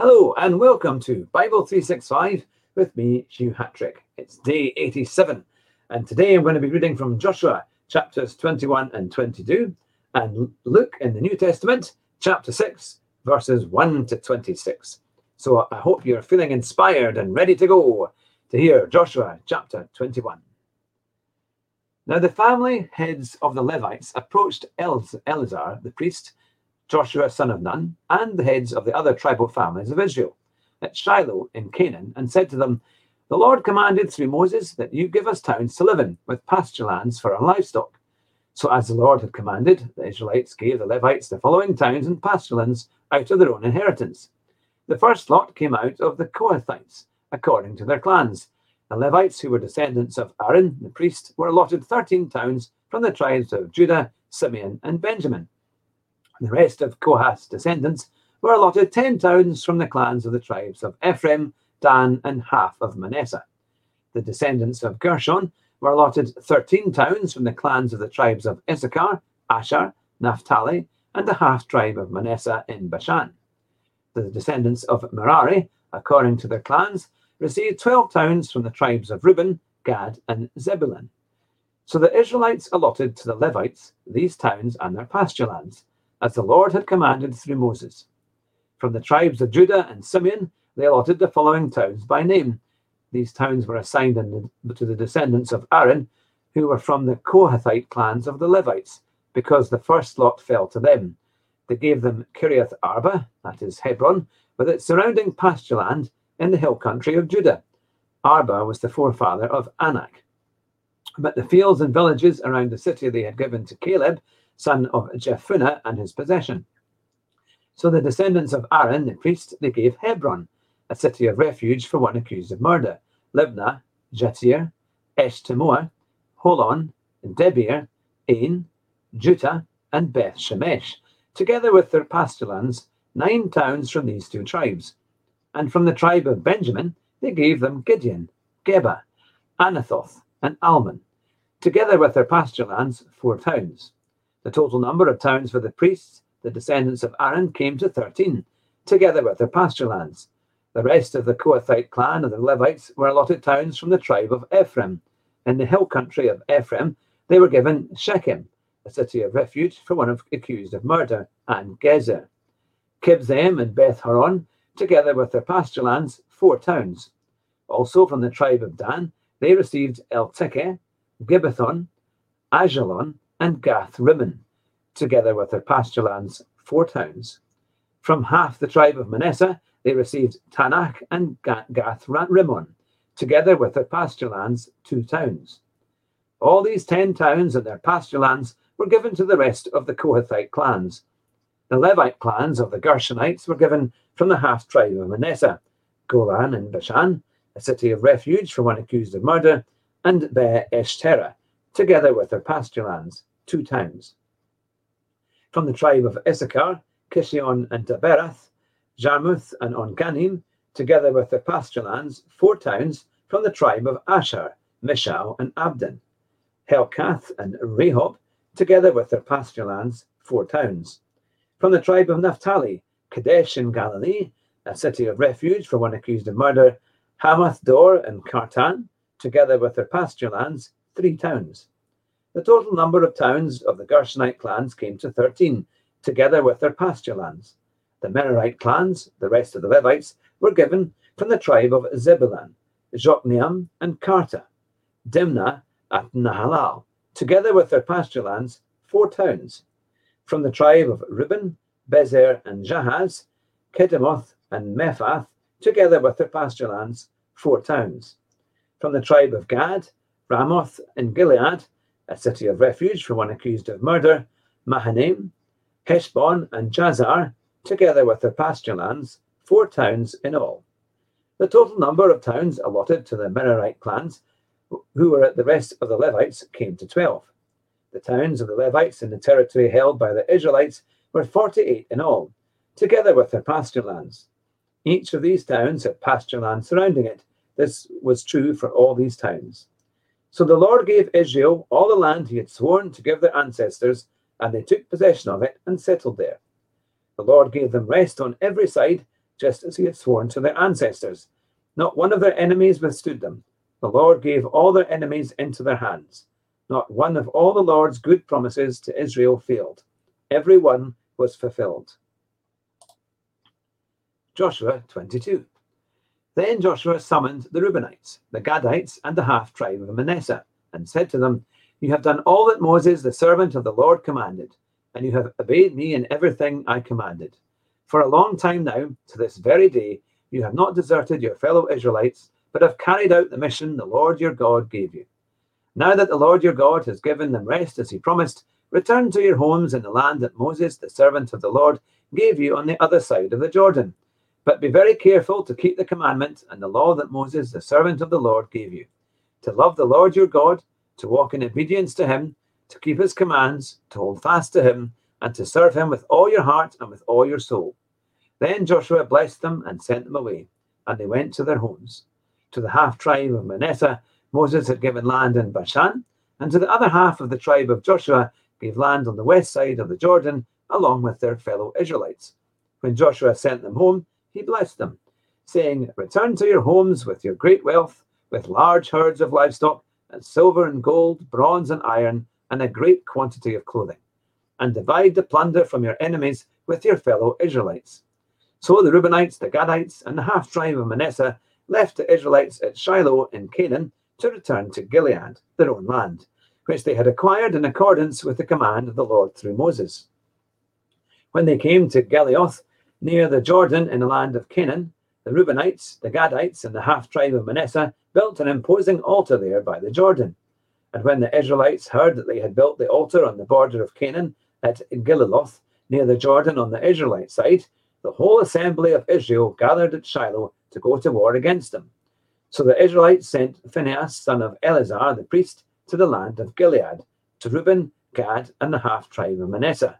Hello and welcome to Bible 365 with me, Hugh Hatrick. It's day 87, and today I'm going to be reading from Joshua chapters 21 and 22 and Luke in the New Testament, chapter 6, verses 1 to 26. So I hope you're feeling inspired and ready to go to hear Joshua chapter 21. Now the family heads of the Levites approached Eleazar the priest Joshua son of Nun, and the heads of the other tribal families of Israel at Shiloh in Canaan, and said to them, The Lord commanded through Moses that you give us towns to live in, with pasture lands for our livestock. So, as the Lord had commanded, the Israelites gave the Levites the following towns and pasture lands out of their own inheritance. The first lot came out of the Kohathites, according to their clans. The Levites, who were descendants of Aaron, the priest, were allotted 13 towns from the tribes of Judah, Simeon, and Benjamin. The rest of Kohath's descendants were allotted 10 towns from the clans of the tribes of Ephraim, Dan, and half of Manasseh. The descendants of Gershon were allotted 13 towns from the clans of the tribes of Issachar, Asher, Naphtali, and the half tribe of Manasseh in Bashan. The descendants of Merari, according to their clans, received 12 towns from the tribes of Reuben, Gad, and Zebulun. So the Israelites allotted to the Levites these towns and their pasture lands as the Lord had commanded through Moses. From the tribes of Judah and Simeon, they allotted the following towns by name. These towns were assigned the, to the descendants of Aaron, who were from the Kohathite clans of the Levites, because the first lot fell to them. They gave them Kiriath Arba, that is Hebron, with its surrounding pasture land in the hill country of Judah. Arba was the forefather of Anak. But the fields and villages around the city they had given to Caleb son of Jephunneh, and his possession. So the descendants of Aaron, the priest, they gave Hebron, a city of refuge for one accused of murder, Libnah, Jattir, Eshtemoa, Holon, Debir, Ain, Juttah, and Beth Shemesh, together with their pasture lands, nine towns from these two tribes. And from the tribe of Benjamin, they gave them Gibeon, Geba, Anathoth, and Almon, together with their pasture lands, four towns. The total number of towns for the priests, the descendants of Aaron, came to 13, together with their pasture lands. The rest of the Kohathite clan of the Levites were allotted towns from the tribe of Ephraim. In the hill country of Ephraim, they were given Shechem, a city of refuge for one of, accused of murder, and Gezer. Kibzaim and Beth Horon, together with their pasture lands, four towns. Also from the tribe of Dan, they received Eltekeh, Gibbethon, Aijalon, and Gath Rimmon, together with their pasture lands, four towns. From half the tribe of Manasseh, they received Taanach and Gath Rimmon, together with their pasture lands, two towns. All these ten towns and their pasture lands were given to the rest of the Kohathite clans. The Levite clans of the Gershonites were given from the half tribe of Manasseh, Golan and Bashan, a city of refuge for one accused of murder, and Be Eshterah, together with their pasture lands, two towns. From the tribe of Issachar, Kishion and Daberath, Jarmuth and En Gannim, together with their pasture lands, four towns from the tribe of Asher, Mishal and Abdon, Helkath and Rehob, together with their pasture lands, four towns. From the tribe of Naphtali, Kadesh in Galilee, a city of refuge for one accused of murder, Hammoth Dor and Kartan, together with their pasture lands, three towns. The total number of towns of the Gershonite clans came to 13, together with their pasture lands. The Merarite clans, the rest of the Levites, were given from the tribe of Zebulun, Jokneam, and Kartah, Dimnah at Nahalal, together with their pasture lands, four towns. From the tribe of Reuben, Bezer, and Jahaz, Kedemoth, and Mephaath, together with their pasture lands, four towns. From the tribe of Gad, Ramoth, and Gilead, a city of refuge for one accused of murder, Mahanaim, Heshbon, and Jazer, together with their pasture lands, four towns in all. The total number of towns allotted to the Merarite clans, who were at the rest of the Levites, came to twelve. The towns of the Levites in the territory held by the Israelites were forty eight in all, together with their pasture lands. Each of these towns had pasture land surrounding it. This was true for all these towns. So the Lord gave Israel all the land he had sworn to give their ancestors, and they took possession of it and settled there. The Lord gave them rest on every side just as he had sworn to their ancestors. Not one of their enemies withstood them. The Lord gave all their enemies into their hands. Not one of all the Lord's good promises to Israel failed. Every one was fulfilled. Joshua 22. Then Joshua summoned the Reubenites, the Gadites, and the half tribe of Manasseh, and said to them, You have done all that Moses, the servant of the Lord, commanded, and you have obeyed me in everything I commanded. For a long time now, to this very day, you have not deserted your fellow Israelites, but have carried out the mission the Lord your God gave you. Now that the Lord your God has given them rest as he promised, return to your homes in the land that Moses, the servant of the Lord, gave you on the other side of the Jordan but be very careful to keep the commandment and the law that Moses, the servant of the Lord, gave you to love the Lord your God, to walk in obedience to him, to keep his commands, to hold fast to him, and to serve him with all your heart and with all your soul. Then Joshua blessed them and sent them away, and they went to their homes. To the half tribe of Manasseh, Moses had given land in Bashan, and to the other half of the tribe of Joshua gave land on the west side of the Jordan, along with their fellow Israelites. When Joshua sent them home, he blessed them, saying, Return to your homes with your great wealth, with large herds of livestock, and silver and gold, bronze and iron, and a great quantity of clothing, and divide the plunder from your enemies with your fellow Israelites. So the Reubenites, the Gadites, and the half tribe of Manasseh left the Israelites at Shiloh in Canaan to return to Gilead, their own land, which they had acquired in accordance with the command of the Lord through Moses. When they came to Geliloth, Near the Jordan in the land of Canaan, the Reubenites, the Gadites, and the half tribe of Manasseh built an imposing altar there by the Jordan. And when the Israelites heard that they had built the altar on the border of Canaan at Geliloth, near the Jordan on the Israelite side, the whole assembly of Israel gathered at Shiloh to go to war against them. So the Israelites sent Phinehas, son of Eleazar, the priest, to the land of Gilead, to Reuben, Gad, and the half tribe of Manasseh.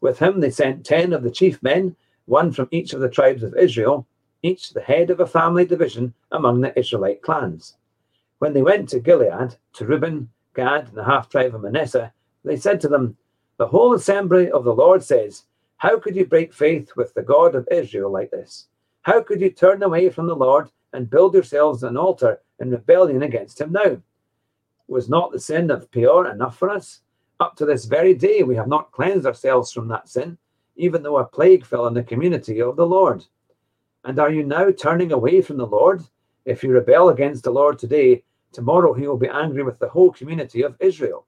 With him they sent ten of the chief men one from each of the tribes of Israel, each the head of a family division among the Israelite clans. When they went to Gilead, to Reuben, Gad, and the half tribe of Manasseh, they said to them, The whole assembly of the Lord says, How could you break faith with the God of Israel like this? How could you turn away from the Lord and build yourselves an altar in rebellion against him now? Was not the sin of Peor enough for us? Up to this very day, we have not cleansed ourselves from that sin even though a plague fell on the community of the Lord. And are you now turning away from the Lord? If you rebel against the Lord today, tomorrow he will be angry with the whole community of Israel.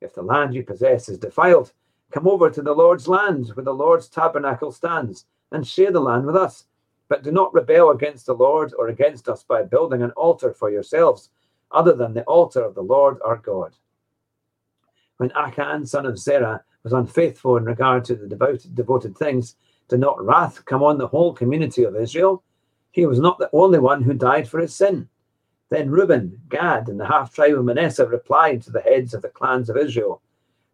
If the land you possess is defiled, come over to the Lord's land where the Lord's tabernacle stands and share the land with us. But do not rebel against the Lord or against us by building an altar for yourselves, other than the altar of the Lord our God. When Achan, son of Zerah, was unfaithful in regard to the devoted, devoted things, did not wrath come on the whole community of Israel? He was not the only one who died for his sin. Then Reuben, Gad, and the half tribe of Manasseh replied to the heads of the clans of Israel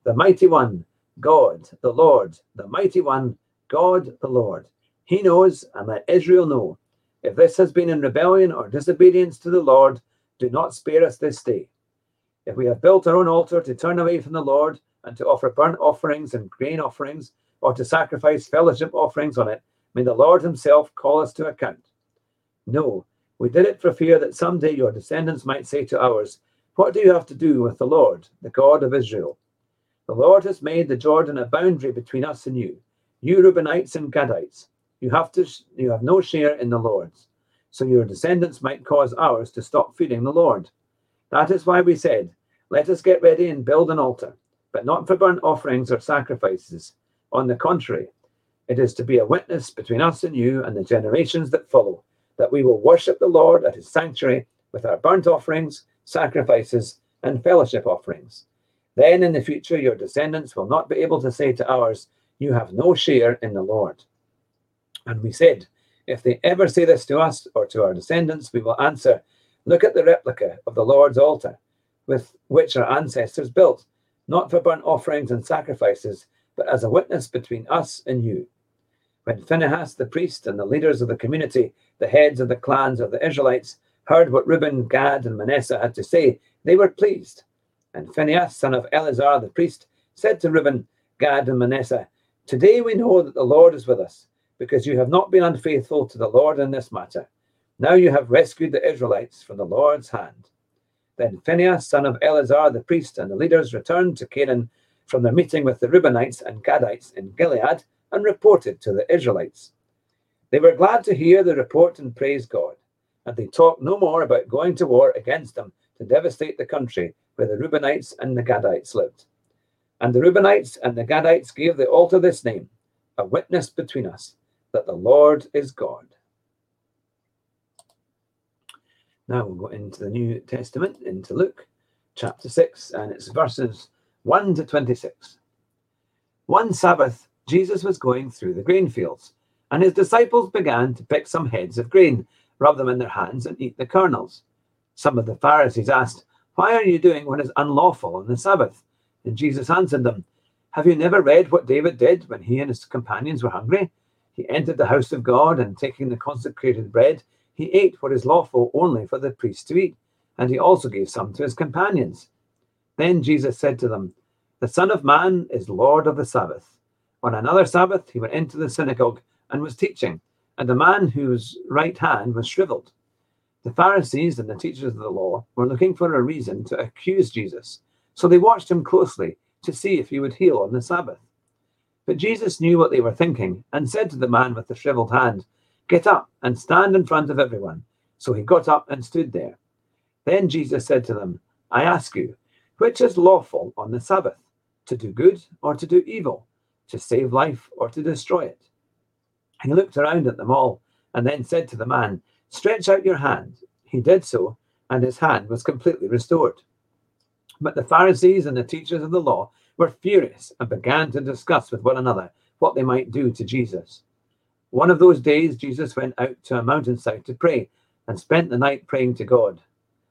The mighty one, God, the Lord, the mighty one, God, the Lord. He knows, and let Israel know. If this has been in rebellion or disobedience to the Lord, do not spare us this day. If we have built our own altar to turn away from the Lord, and to offer burnt offerings and grain offerings, or to sacrifice fellowship offerings on it, may the Lord Himself call us to account. No, we did it for fear that some day your descendants might say to ours, What do you have to do with the Lord, the God of Israel? The Lord has made the Jordan a boundary between us and you, you Reubenites and Gadites. You have to you have no share in the Lord's, so your descendants might cause ours to stop feeding the Lord. That is why we said, Let us get ready and build an altar but not for burnt offerings or sacrifices. On the contrary, it is to be a witness between us and you and the generations that follow, that we will worship the Lord at his sanctuary with our burnt offerings, sacrifices, and fellowship offerings. Then in the future, your descendants will not be able to say to ours, You have no share in the Lord. And we said, If they ever say this to us or to our descendants, we will answer, Look at the replica of the Lord's altar, with which our ancestors built not for burnt offerings and sacrifices, but as a witness between us and you. When Phinehas the priest and the leaders of the community, the heads of the clans of the Israelites, heard what Reuben, Gad, and Manasseh had to say, they were pleased. And Phinehas, son of Eleazar the priest, said to Reuben, Gad, and Manasseh, Today we know that the Lord is with us, because you have not been unfaithful to the Lord in this matter. Now you have rescued the Israelites from the Lord's hand. Then Phinehas, son of Eleazar the priest, and the leaders returned to Canaan from their meeting with the Reubenites and Gadites in Gilead and reported to the Israelites. They were glad to hear the report and praise God, and they talked no more about going to war against them to devastate the country where the Reubenites and the Gadites lived. And the Reubenites and the Gadites gave the altar this name, a witness between us that the Lord is God. Now we'll go into the New Testament, into Luke chapter 6, and it's verses 1 to 26. One Sabbath, Jesus was going through the grain fields, and his disciples began to pick some heads of grain, rub them in their hands, and eat the kernels. Some of the Pharisees asked, Why are you doing what is unlawful on the Sabbath? And Jesus answered them, Have you never read what David did when he and his companions were hungry? He entered the house of God, and taking the consecrated bread, he ate what is lawful only for the priest to eat, and he also gave some to his companions. Then Jesus said to them, The Son of Man is Lord of the Sabbath. On another Sabbath, he went into the synagogue and was teaching, and a man whose right hand was shriveled. The Pharisees and the teachers of the law were looking for a reason to accuse Jesus so they watched him closely to see if he would heal on the Sabbath. But Jesus knew what they were thinking and said to the man with the shriveled hand, Get up and stand in front of everyone. So he got up and stood there. Then Jesus said to them, I ask you, which is lawful on the Sabbath, to do good or to do evil, to save life or to destroy it? He looked around at them all and then said to the man, Stretch out your hand. He did so, and his hand was completely restored. But the Pharisees and the teachers of the law were furious and began to discuss with one another what they might do to Jesus. One of those days, Jesus went out to a mountainside to pray and spent the night praying to God.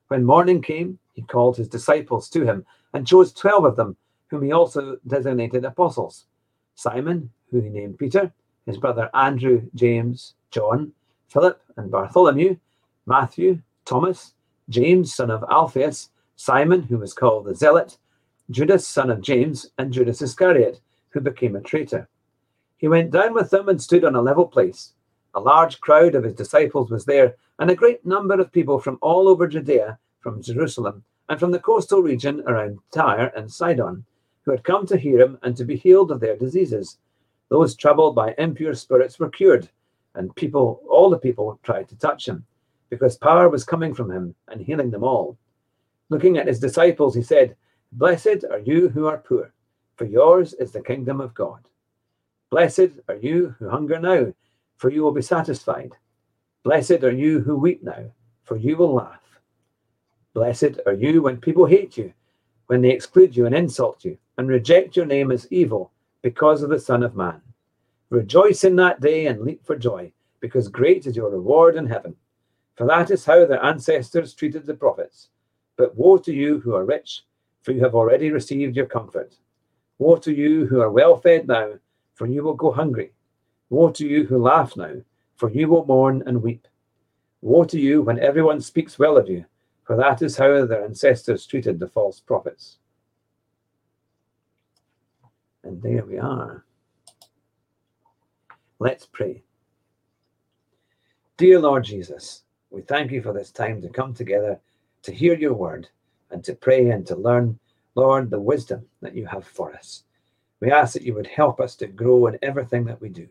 When morning came, he called his disciples to him and chose twelve of them, whom he also designated apostles Simon, who he named Peter, his brother Andrew, James, John, Philip, and Bartholomew, Matthew, Thomas, James, son of Alphaeus, Simon, who was called the Zealot, Judas, son of James, and Judas Iscariot, who became a traitor. He went down with them and stood on a level place. A large crowd of his disciples was there, and a great number of people from all over Judea, from Jerusalem, and from the coastal region around Tyre and Sidon, who had come to hear him and to be healed of their diseases. Those troubled by impure spirits were cured, and people, all the people, tried to touch him, because power was coming from him and healing them all. Looking at his disciples, he said, Blessed are you who are poor, for yours is the kingdom of God. Blessed are you who hunger now, for you will be satisfied. Blessed are you who weep now, for you will laugh. Blessed are you when people hate you, when they exclude you and insult you, and reject your name as evil because of the Son of Man. Rejoice in that day and leap for joy, because great is your reward in heaven. For that is how their ancestors treated the prophets. But woe to you who are rich, for you have already received your comfort. Woe to you who are well fed now, for you will go hungry. Woe to you who laugh now, for you will mourn and weep. Woe to you when everyone speaks well of you, for that is how their ancestors treated the false prophets. And there we are. Let's pray. Dear Lord Jesus, we thank you for this time to come together to hear your word and to pray and to learn, Lord, the wisdom that you have for us. We ask that you would help us to grow in everything that we do.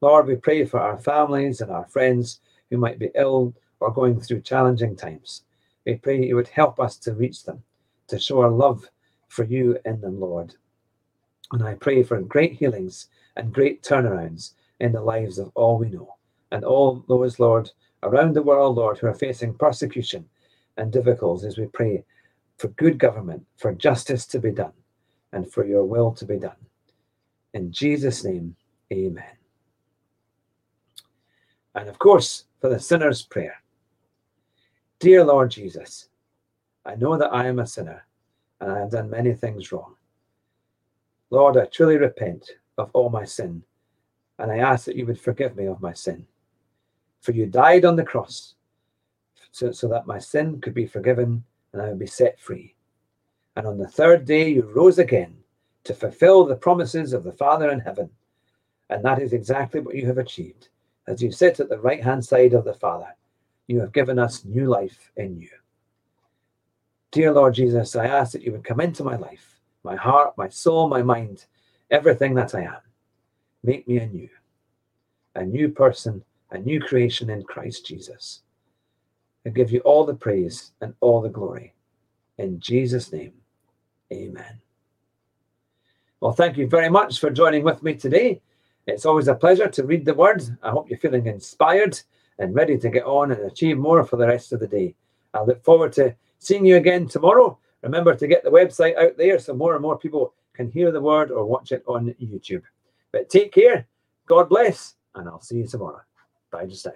Lord, we pray for our families and our friends who might be ill or going through challenging times. We pray you would help us to reach them, to show our love for you in them, Lord. And I pray for great healings and great turnarounds in the lives of all we know and all those, Lord, around the world, Lord, who are facing persecution and difficulties, we pray for good government, for justice to be done, and for your will to be done. In Jesus' name, amen. And of course, for the sinner's prayer. Dear Lord Jesus, I know that I am a sinner and I have done many things wrong. Lord, I truly repent of all my sin, and I ask that you would forgive me of my sin. For you died on the cross so, so that my sin could be forgiven and I would be set free. And on the third day you rose again to fulfill the promises of the Father in heaven. And that is exactly what you have achieved. As you sit at the right hand side of the Father, you have given us new life in you. Dear Lord Jesus, I ask that you would come into my life, my heart, my soul, my mind, everything that I am. Make me anew, a new person, a new creation in Christ Jesus. I give you all the praise and all the glory. In Jesus' name, amen. Well, thank you very much for joining with me today. It's always a pleasure to read the word. I hope you're feeling inspired and ready to get on and achieve more for the rest of the day. I look forward to seeing you again tomorrow. Remember to get the website out there so more and more people can hear the word or watch it on YouTube. But take care, God bless, and I'll see you tomorrow. Bye just now.